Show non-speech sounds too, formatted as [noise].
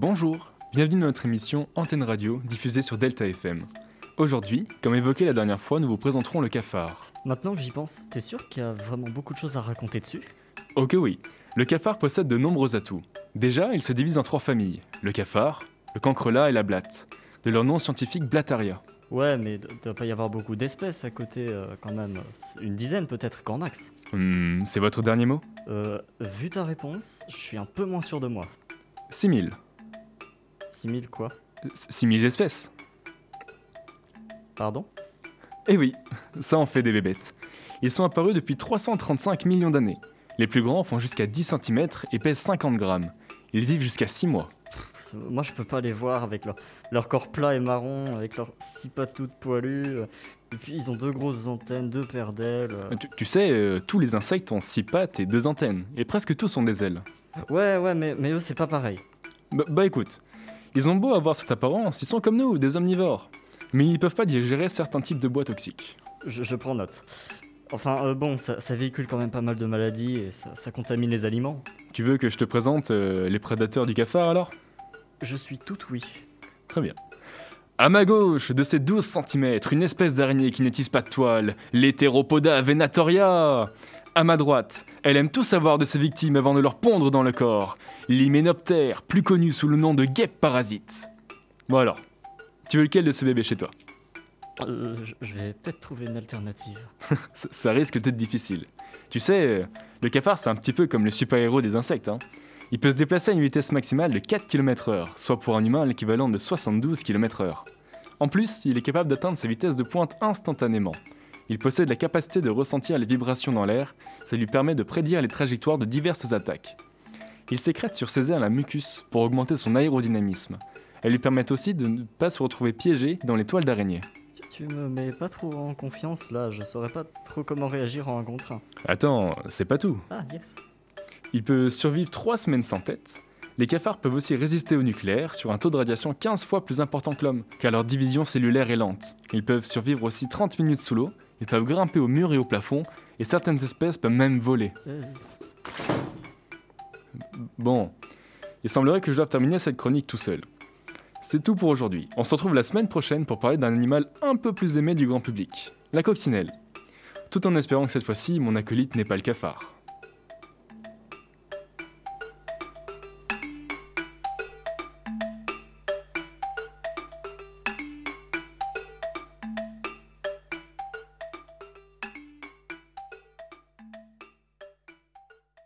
Bonjour, bienvenue dans notre émission Antenne Radio diffusée sur Delta FM. Aujourd'hui, comme évoqué la dernière fois, nous vous présenterons le cafard. Maintenant que j'y pense, t'es sûr qu'il y a vraiment beaucoup de choses à raconter dessus? Ok oui, le cafard possède de nombreux atouts. Déjà, il se divise en trois familles, le cafard, le cancrelat et la blatte, de leur nom scientifique Blattaria. Ouais, mais il doit pas y avoir beaucoup d'espèces à côté euh, quand même. Une dizaine peut-être, grand max. Hmm, c'est votre dernier mot? Euh, vu ta réponse, je suis un peu moins sûr de moi. 6000. 6000 quoi 6000 espèces Pardon? Eh oui, ça en fait des bébêtes. Ils sont apparus depuis 335 millions d'années. Les plus grands font jusqu'à 10 cm et pèsent 50 grammes. Ils vivent jusqu'à 6 mois. Moi je peux pas les voir avec leur, leur corps plat et marron, avec leurs six pattes toutes poilues. Et puis ils ont deux grosses antennes, deux paires d'ailes. Tu, tu sais, euh, tous les insectes ont 6 pattes et 2 antennes, et presque tous ont des ailes. Ouais, ouais, mais, mais eux c'est pas pareil. Bah, bah écoute, ils ont beau avoir cette apparence, ils sont comme nous, des omnivores. Mais ils peuvent pas digérer certains types de bois toxiques. Je, je prends note. Enfin, euh, bon, ça, ça véhicule quand même pas mal de maladies et ça, ça contamine les aliments. Tu veux que je te présente euh, les prédateurs du cafard alors? Je suis tout oui. Très bien. À ma gauche, de ses 12 cm, une espèce d'araignée qui n'étisse pas de toile, l'Heteropoda venatoria. À ma droite, elle aime tout savoir de ses victimes avant de leur pondre dans le corps, l'hyménoptère, plus connu sous le nom de guêpe parasite. Bon alors, tu veux lequel de ces bébés chez toi? Euh, je, vais peut-être trouver une alternative. [laughs] ça, ça risque d'être difficile. Tu sais, euh, le cafard c'est un petit peu comme le super-héros des insectes. hein. Il peut se déplacer à une vitesse maximale de 4 km/h, soit pour un humain l'équivalent de 72 km/h. En plus, il est capable d'atteindre sa vitesse de pointe instantanément. Il possède la capacité de ressentir les vibrations dans l'air, ça lui permet de prédire les trajectoires de diverses attaques. Il sécrète sur ses ailes un mucus pour augmenter son aérodynamisme. Elles lui permettent aussi de ne pas se retrouver piégé dans les toiles d'araignée. Tu, tu me mets pas trop en confiance là, je saurais pas trop comment réagir en un contre un. Attends, c'est pas tout. Ah, yes. Il peut survivre 3 semaines sans tête. Les cafards peuvent aussi résister au nucléaire sur un taux de radiation 15 fois plus important que l'homme, car leur division cellulaire est lente. Ils peuvent survivre aussi 30 minutes sous l'eau, ils peuvent grimper au mur et au plafond, et certaines espèces peuvent même voler. Bon, il semblerait que je doive terminer cette chronique tout seul. C'est tout pour aujourd'hui. On se retrouve la semaine prochaine pour parler d'un animal un peu plus aimé du grand public, la coccinelle. Tout en espérant que cette fois-ci, mon acolyte n'est pas le cafard.